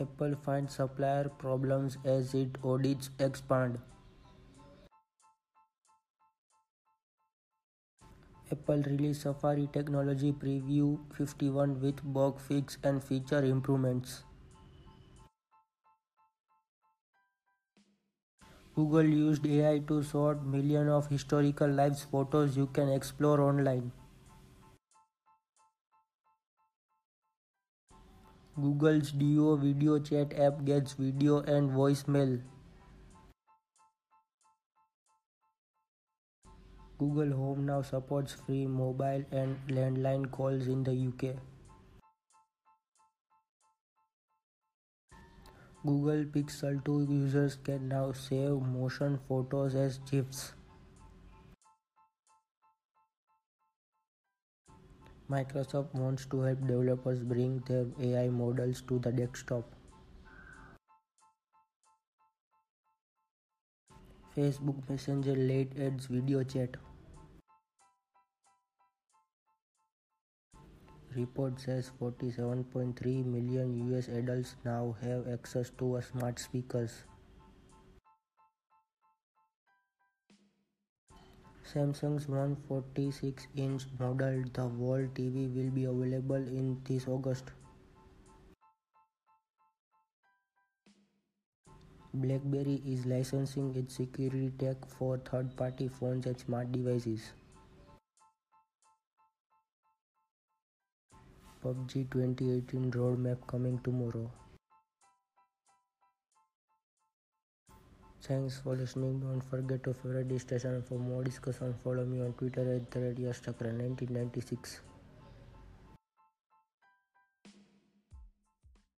Apple finds supplier problems as its audits expand. Apple released Safari Technology Preview 51 with bug fix and feature improvements. Google used AI to sort millions of historical Life photos you can explore online. Google's Duo video chat app gets video and voicemail. Google Home now supports free mobile and landline calls in the UK. Google Pixel 2 users can now save motion photos as GIFs. Microsoft wants to help developers bring their AI models to the desktop. Facebook Messenger Lite adds video chat. Report says 47.3 million US adults now have access to smart speakers. Samsung's 146-inch model, the Wall TV, will be available in this August. BlackBerry is licensing its security tech for third-party phones and smart devices. PUBG 2018 roadmap coming tomorrow. Thanks for listening. Don't forget to favorite this station for more discussion. Follow me on Twitter at the 1996